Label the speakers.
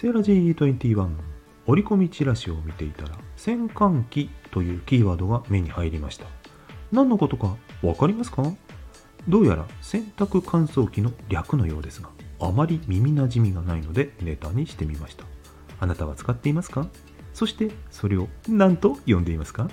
Speaker 1: セーラ G21 折り込みチラシを見ていたら洗艦機というキーワードが目に入りました。何のことか分かりますか？どうやら洗濯乾燥機の略のようですがあまり耳なじみがないのでネタにしてみました。あなたは使っていますか？そしてそれを何と呼んでいますか？